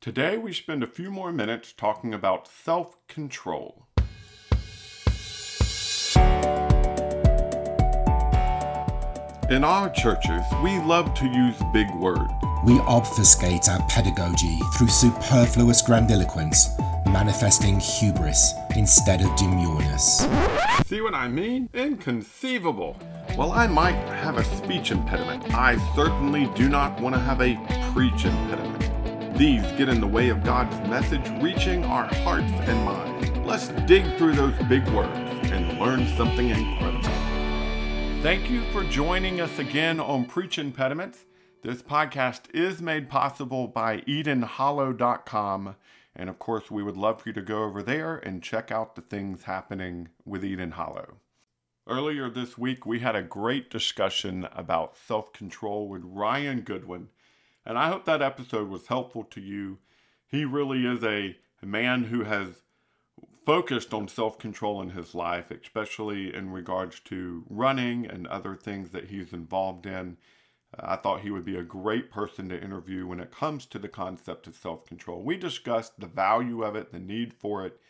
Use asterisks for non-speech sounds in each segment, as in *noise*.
Today, we spend a few more minutes talking about self control. In our churches, we love to use big words. We obfuscate our pedagogy through superfluous grandiloquence, manifesting hubris instead of demureness. See what I mean? Inconceivable. While I might have a speech impediment, I certainly do not want to have a preach impediment. These get in the way of God's message reaching our hearts and minds. Let's dig through those big words and learn something incredible. Thank you for joining us again on Preach Impediments. This podcast is made possible by EdenHollow.com. And of course, we would love for you to go over there and check out the things happening with Eden Hollow. Earlier this week, we had a great discussion about self control with Ryan Goodwin. And I hope that episode was helpful to you. He really is a man who has focused on self control in his life, especially in regards to running and other things that he's involved in. I thought he would be a great person to interview when it comes to the concept of self control. We discussed the value of it, the need for it,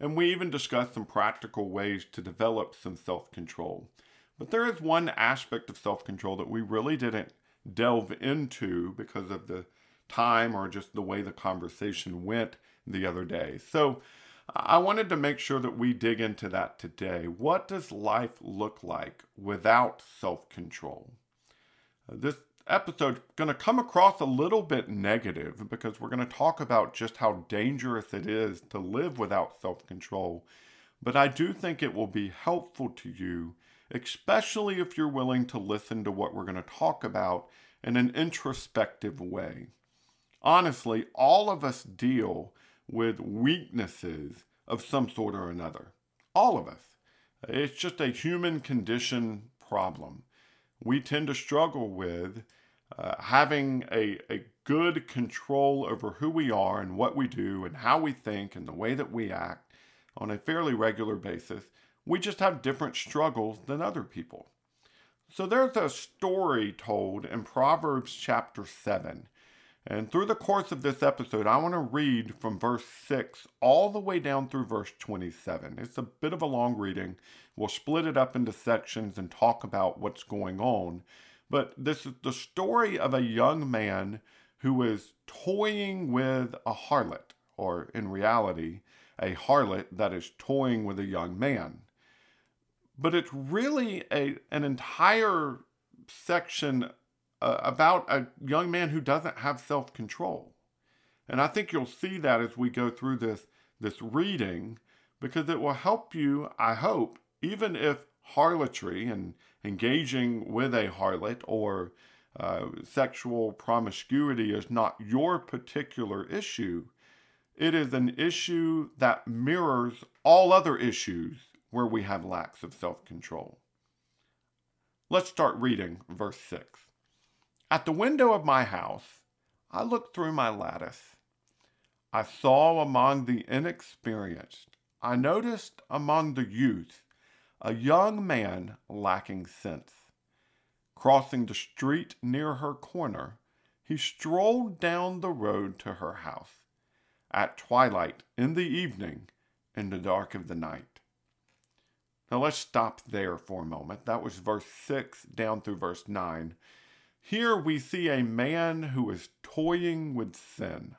and we even discussed some practical ways to develop some self control. But there is one aspect of self control that we really didn't delve into because of the time or just the way the conversation went the other day. So I wanted to make sure that we dig into that today. What does life look like without self control? This episode going to come across a little bit negative because we're going to talk about just how dangerous it is to live without self-control. But I do think it will be helpful to you, especially if you're willing to listen to what we're going to talk about in an introspective way. Honestly, all of us deal with weaknesses of some sort or another. All of us. It's just a human condition problem we tend to struggle with uh, having a, a good control over who we are and what we do and how we think and the way that we act on a fairly regular basis. We just have different struggles than other people. So there's a story told in Proverbs chapter 7 and through the course of this episode, I want to read from verse 6 all the way down through verse 27. It's a bit of a long reading. We'll split it up into sections and talk about what's going on. But this is the story of a young man who is toying with a harlot, or in reality, a harlot that is toying with a young man. But it's really a, an entire section uh, about a young man who doesn't have self control. And I think you'll see that as we go through this, this reading, because it will help you, I hope, even if harlotry and engaging with a harlot or uh, sexual promiscuity is not your particular issue, it is an issue that mirrors all other issues where we have lacks of self control. Let's start reading verse 6. At the window of my house, I looked through my lattice. I saw among the inexperienced, I noticed among the youth, a young man lacking sense. Crossing the street near her corner, he strolled down the road to her house. At twilight, in the evening, in the dark of the night. Now let's stop there for a moment. That was verse 6 down through verse 9. Here we see a man who is toying with sin.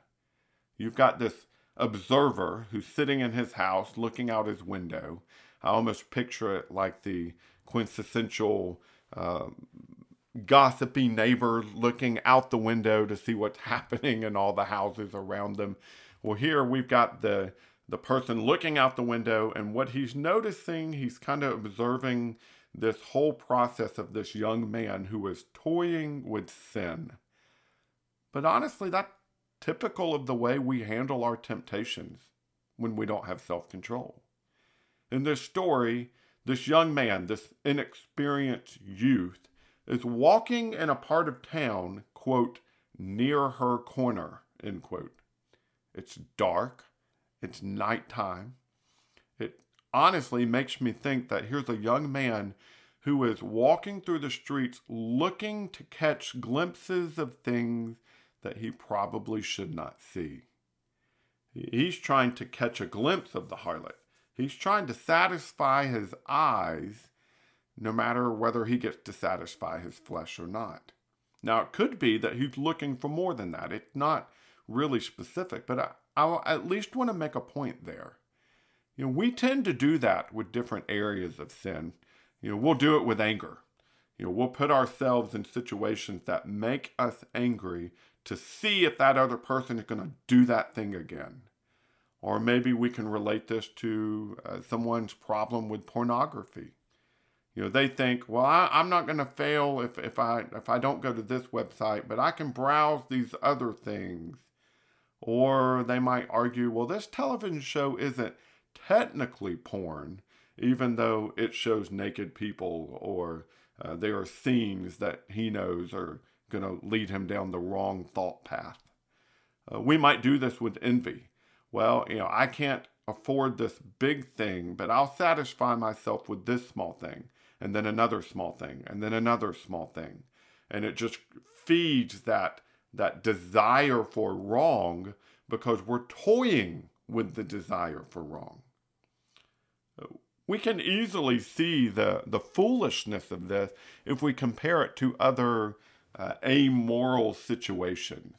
You've got this observer who's sitting in his house looking out his window. I almost picture it like the quintessential uh, gossipy neighbor looking out the window to see what's *laughs* happening in all the houses around them. Well, here we've got the the person looking out the window, and what he's noticing, he's kind of observing this whole process of this young man who is toying with sin. But honestly, that's typical of the way we handle our temptations when we don't have self control. In this story, this young man, this inexperienced youth, is walking in a part of town, quote, near her corner, end quote. It's dark, it's nighttime, It honestly makes me think that here's a young man who is walking through the streets looking to catch glimpses of things that he probably should not see. He's trying to catch a glimpse of the harlot. He's trying to satisfy his eyes, no matter whether he gets to satisfy his flesh or not. Now, it could be that he's looking for more than that. It's not really specific, but I, at least want to make a point there. You know, we tend to do that with different areas of sin. You know, we'll do it with anger. You know, we'll put ourselves in situations that make us angry to see if that other person is going to do that thing again. Or maybe we can relate this to uh, someone's problem with pornography. You know, they think, well, I, am not going to fail if, if I if I don't go to this website, but I can browse these other things. Or they might argue, well, this television show isn't technically porn, even though it shows naked people or uh, there are scenes that he knows are going to lead him down the wrong thought path. Uh, we might do this with envy. Well, you know, I can't afford this big thing, but I'll satisfy myself with this small thing, and then another small thing, and then another small thing. And it just feeds that that desire for wrong because we're toying with the desire for wrong we can easily see the, the foolishness of this if we compare it to other uh, amoral situations.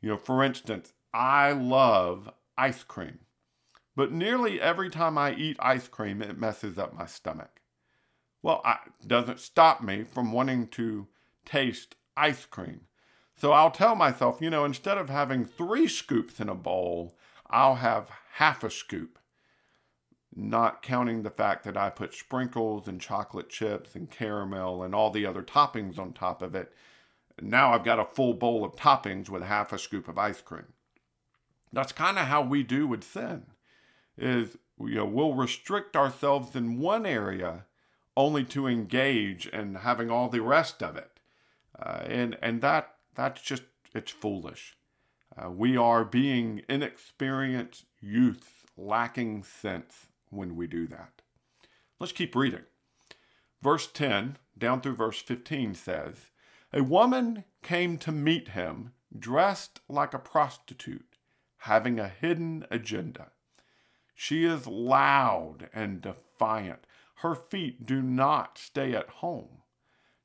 You know, for instance, I love ice cream, but nearly every time I eat ice cream, it messes up my stomach. Well, it doesn't stop me from wanting to taste ice cream. So I'll tell myself, you know, instead of having three scoops in a bowl, I'll have half a scoop not counting the fact that I put sprinkles and chocolate chips and caramel and all the other toppings on top of it. Now I've got a full bowl of toppings with half a scoop of ice cream. That's kind of how we do with sin. Is you know we'll restrict ourselves in one area only to engage in having all the rest of it, uh, and and that that's just it's foolish. Uh, we are being inexperienced youths lacking sense when we do that. Let's keep reading. Verse 10 down through verse 15 says, A woman came to meet him dressed like a prostitute, having a hidden agenda. She is loud and defiant. Her feet do not stay at home.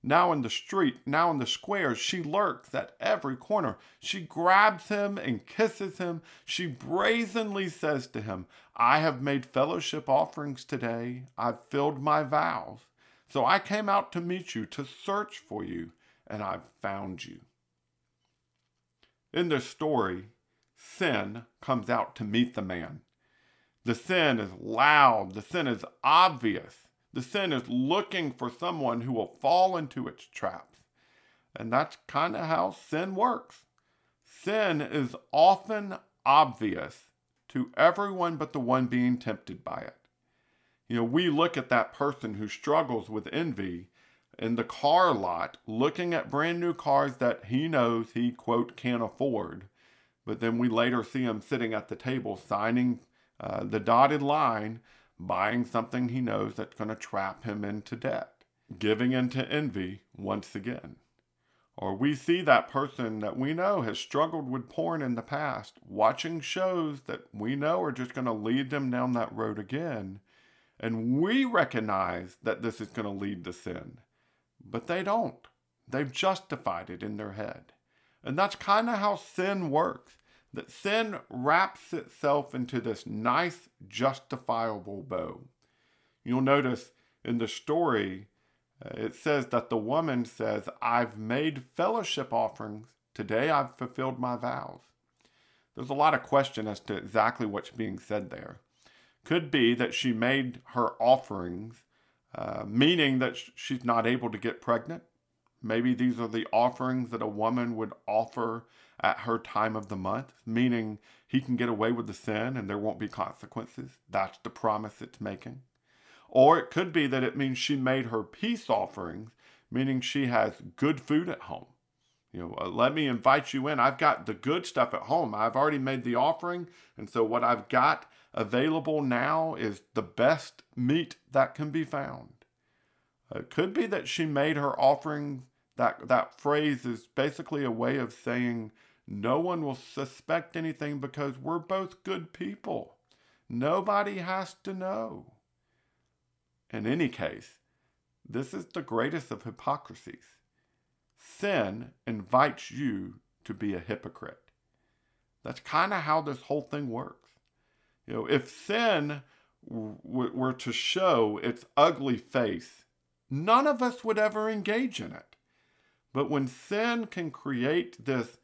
Now in the street, now in the squares, she lurks at every corner. She grabs him and kisses him. She brazenly says to him, I have made fellowship offerings today. I've filled my vows. So I came out to meet you, to search for you, and I've found you. In this story, sin comes out to meet the man. The sin is loud, the sin is obvious. The sin is looking for someone who will fall into its traps. And that's kind of how sin works. Sin is often obvious to everyone but the one being tempted by it. You know, we look at that person who struggles with envy in the car lot, looking at brand new cars that he knows he, quote, can't afford. But then we later see him sitting at the table signing uh, the dotted line buying something he knows that's going to trap him into debt, giving into envy once again. Or we see that person that we know has struggled with porn in the past, watching shows that we know are just going to lead them down that road again. And we recognize that this is going to lead to sin, but they don't. They've justified it in their head. And that's kind of how sin works that sin wraps itself into this nice, justifiable bow. You'll notice in the story, uh, it says that the woman says, I've made fellowship offerings. Today I've fulfilled my vows. There's a lot of question as to exactly what's being said there. Could be that she made her offerings, uh, meaning that she's not able to get pregnant. Maybe these are the offerings that a woman would offer at her time of the month, meaning he can get away with the sin and there won't be consequences. That's the promise it's making. Or it could be that it means she made her peace offerings, meaning she has good food at home. You know, uh, let me invite you in. I've got the good stuff at home. I've already made the offering. And so what I've got available now is the best meat that can be found. It could be that she made her offerings. That, that phrase is basically a way of saying no one will suspect anything because we're both good people. Nobody has to know. In any case, this is the greatest of hypocrisies. Sin invites you to be a hypocrite. That's kind of how this whole thing works. You know, if sin w- were to show its ugly face, none of us would ever engage in it. But when sin can create this,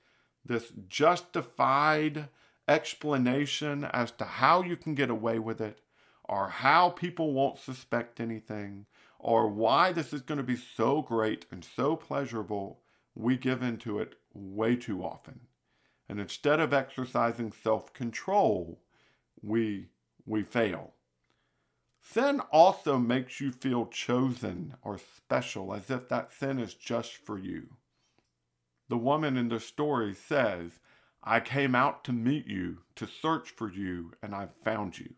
this justified explanation as to how you can get away with it, or how people won't suspect anything, or why this is going to be so great and so pleasurable, we give into it way too often. And instead of exercising self control, we, we fail. Sin also makes you feel chosen or special, as if that sin is just for you. The woman in the story says, I came out to meet you, to search for you, and I've found you.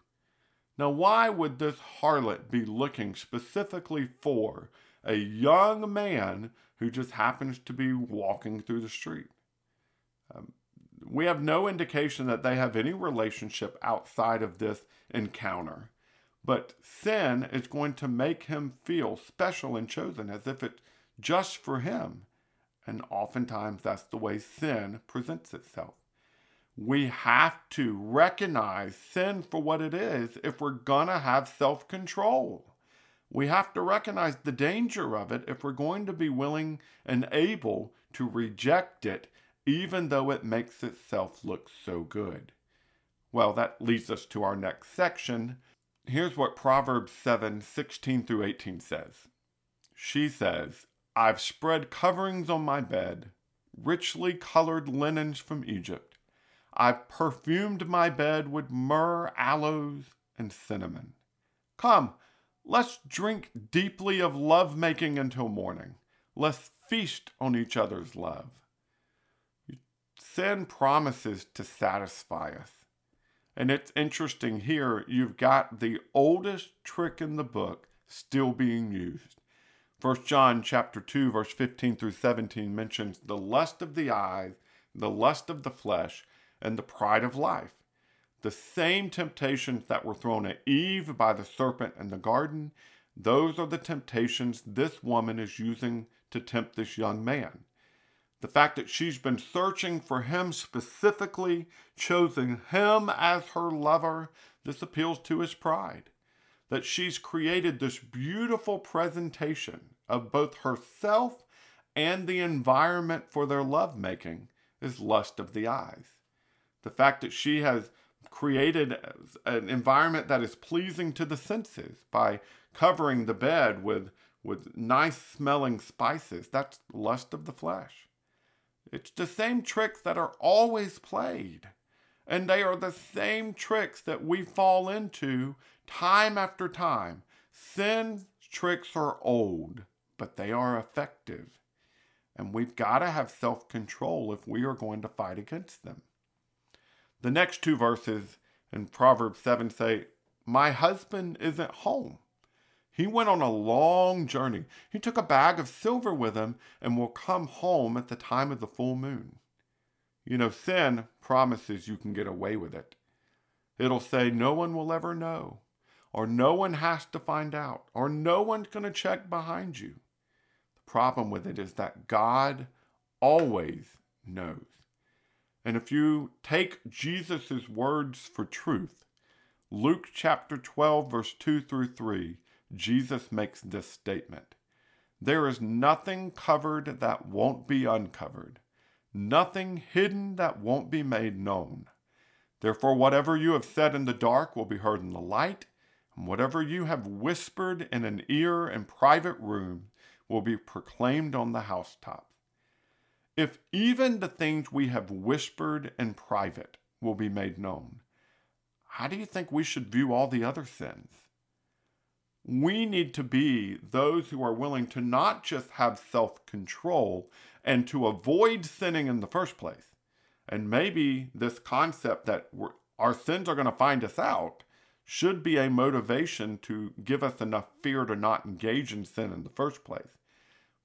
Now, why would this harlot be looking specifically for a young man who just happens to be walking through the street? Um, we have no indication that they have any relationship outside of this encounter. But sin is going to make him feel special and chosen as if it's just for him. And oftentimes that's the way sin presents itself. We have to recognize sin for what it is if we're going to have self control. We have to recognize the danger of it if we're going to be willing and able to reject it, even though it makes itself look so good. Well, that leads us to our next section Here's what Proverbs 7 16 through 18 says. She says, I've spread coverings on my bed, richly colored linens from Egypt. I've perfumed my bed with myrrh, aloes, and cinnamon. Come, let's drink deeply of love making until morning. Let's feast on each other's love. Sin promises to satisfy us. And it's interesting here, you've got the oldest trick in the book still being used. 1 John chapter 2 verse 15 through 17 mentions the lust of the eyes, the lust of the flesh, and the pride of life. The same temptations that were thrown at Eve by the serpent in the garden, those are the temptations this woman is using to tempt this young man. The fact that she's been searching for him specifically, choosing him as her lover, this appeals to his pride. That she's created this beautiful presentation of both herself and the environment for their lovemaking is lust of the eyes. The fact that she has created an environment that is pleasing to the senses by covering the bed with, with nice smelling spices, that's lust of the flesh. It's the same tricks that are always played. And they are the same tricks that we fall into time after time. Sin's tricks are old, but they are effective. And we've got to have self control if we are going to fight against them. The next two verses in Proverbs 7 say, My husband isn't home. He went on a long journey. He took a bag of silver with him and will come home at the time of the full moon. You know, sin promises you can get away with it. It'll say no one will ever know, or no one has to find out, or no one's going to check behind you. The problem with it is that God always knows. And if you take Jesus' words for truth, Luke chapter 12, verse 2 through 3, Jesus makes this statement There is nothing covered that won't be uncovered, nothing hidden that won't be made known. Therefore, whatever you have said in the dark will be heard in the light, whatever you have whispered in an ear in private room will be proclaimed on the housetop. If even the things we have whispered in private will be made known, how do you think we should view all the other sins? we need to be those who are willing to not just have self control and to avoid sinning in the first place. And maybe this concept that our sins are going to find us out should be a motivation to give us enough fear to not engage in sin in the first place.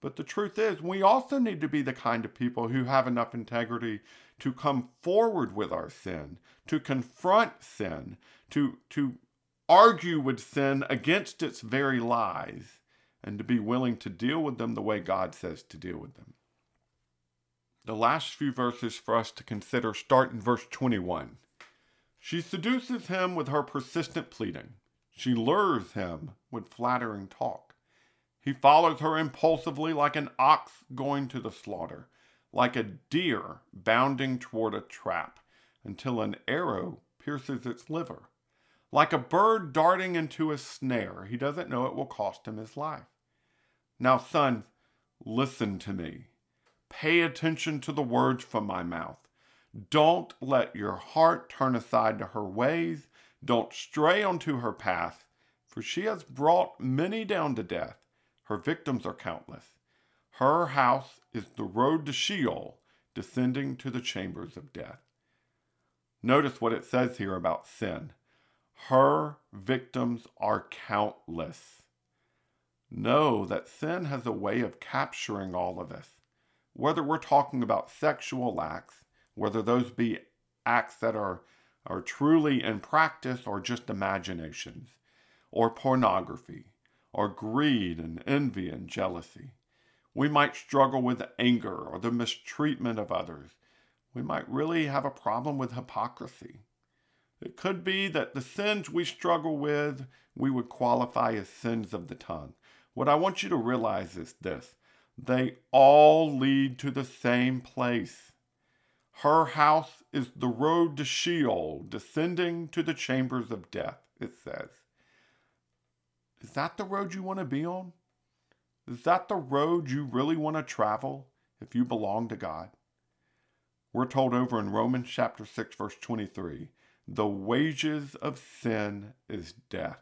But the truth is, we also need to be the kind of people who have enough integrity to come forward with our sin, to confront sin, to, to argue with sin against its very lies, and to be willing to deal with them the way God says to deal with them. The last few verses for us to consider start in verse 21. She seduces him with her persistent pleading. She lures him with flattering talk. He follows her impulsively like an ox going to the slaughter like a deer bounding toward a trap until an arrow pierces its liver. Like a bird darting into a snare, he doesn't know it will cost him his life. Now, son, listen to me. Pay attention to the words from my mouth. Don't let your heart turn aside to her ways. Don't stray onto her path, for she has brought many down to death. Her victims are countless. Her house is the road to Sheol, descending to the chambers of death. Notice what it says here about sin. Her victims are countless. Know that sin has a way of capturing all of us. Whether we're talking about sexual acts, whether those be acts that are, are truly in practice or just imaginations, or pornography, or greed and envy and jealousy. We might struggle with anger or the mistreatment of others. We might really have a problem with hypocrisy. It could be that the sins we struggle with, we would qualify as sins of the tongue. What I want you to realize is this they all lead to the same place. Her house is the road to Sheol, descending to the chambers of death, it says. Is that the road you want to be on? Is that the road you really want to travel if you belong to God? We're told over in Romans chapter 6 verse 23, the wages of sin is death.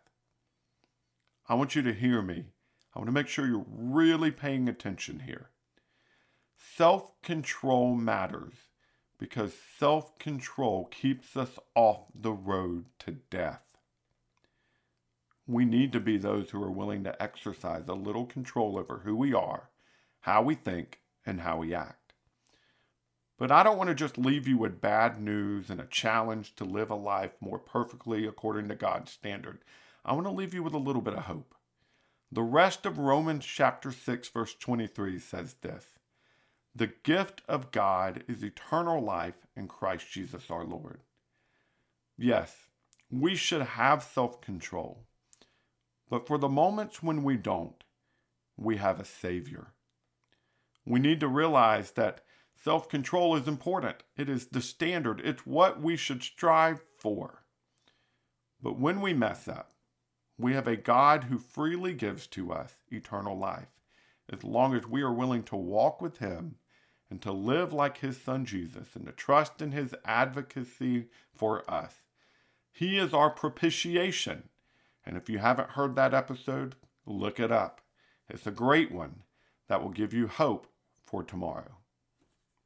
I want you to hear me. I want to make sure you're really paying attention here. Self-control matters because self-control keeps us off the road to death we need to be those who are willing to exercise a little control over who we are, how we think, and how we act. But I don't want to just leave you with bad news and a challenge to live a life more perfectly according to God's standard. I want to leave you with a little bit of hope. The rest of Romans chapter 6 verse 23 says this. The gift of God is eternal life in Christ Jesus our Lord. Yes, we should have self-control. But for the moments when we don't, we have a Savior. We need to realize that self control is important. It is the standard, it's what we should strive for. But when we mess up, we have a God who freely gives to us eternal life, as long as we are willing to walk with Him and to live like His Son Jesus and to trust in His advocacy for us. He is our propitiation. And if you haven't heard that episode, look it up. It's a great one that will give you hope for tomorrow.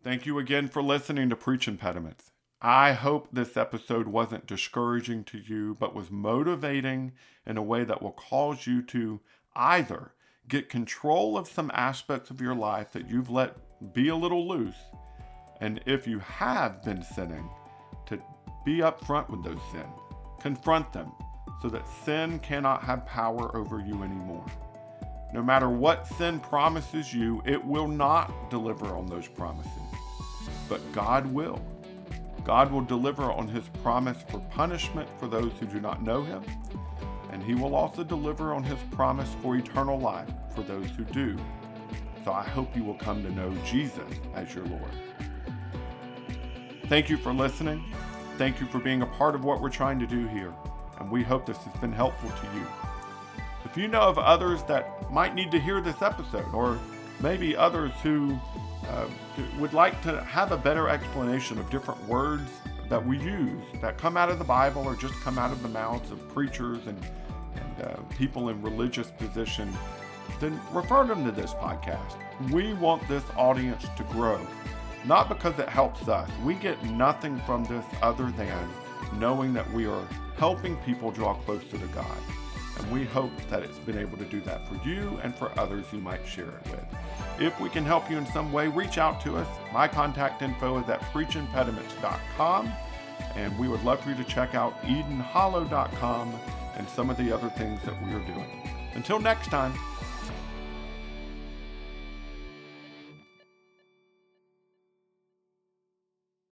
Thank you again for listening to Preach Impediments. I hope this episode wasn't discouraging to you, but was motivating in a way that will cause you to either get control of some aspects of your life that you've let be a little loose, and if you have been sinning, to be upfront with those sins, confront them, so that sin cannot have power over you anymore. No matter what sin promises you, it will not deliver on those promises. But God will. God will deliver on his promise for punishment for those who do not know him, and he will also deliver on his promise for eternal life for those who do. So I hope you will come to know Jesus as your Lord. Thank you for listening. Thank you for being a part of what we're trying to do here and we hope this has been helpful to you. If you know of others that might need to hear this episode, or maybe others who uh, would like to have a better explanation of different words that we use that come out of the Bible or just come out of the mouths of preachers and, and uh, people in religious position, then refer them to this podcast. We want this audience to grow, not because it helps us. We get nothing from this other than knowing that we are helping people draw closer to God. And we hope that it's been able to do that for you and for others you might share it with. If we can help you in some way, reach out to us. My contact info is at preachimpediments.com, and we would love for you to check out EdenHollow.com and some of the other things that we are doing. Until next time,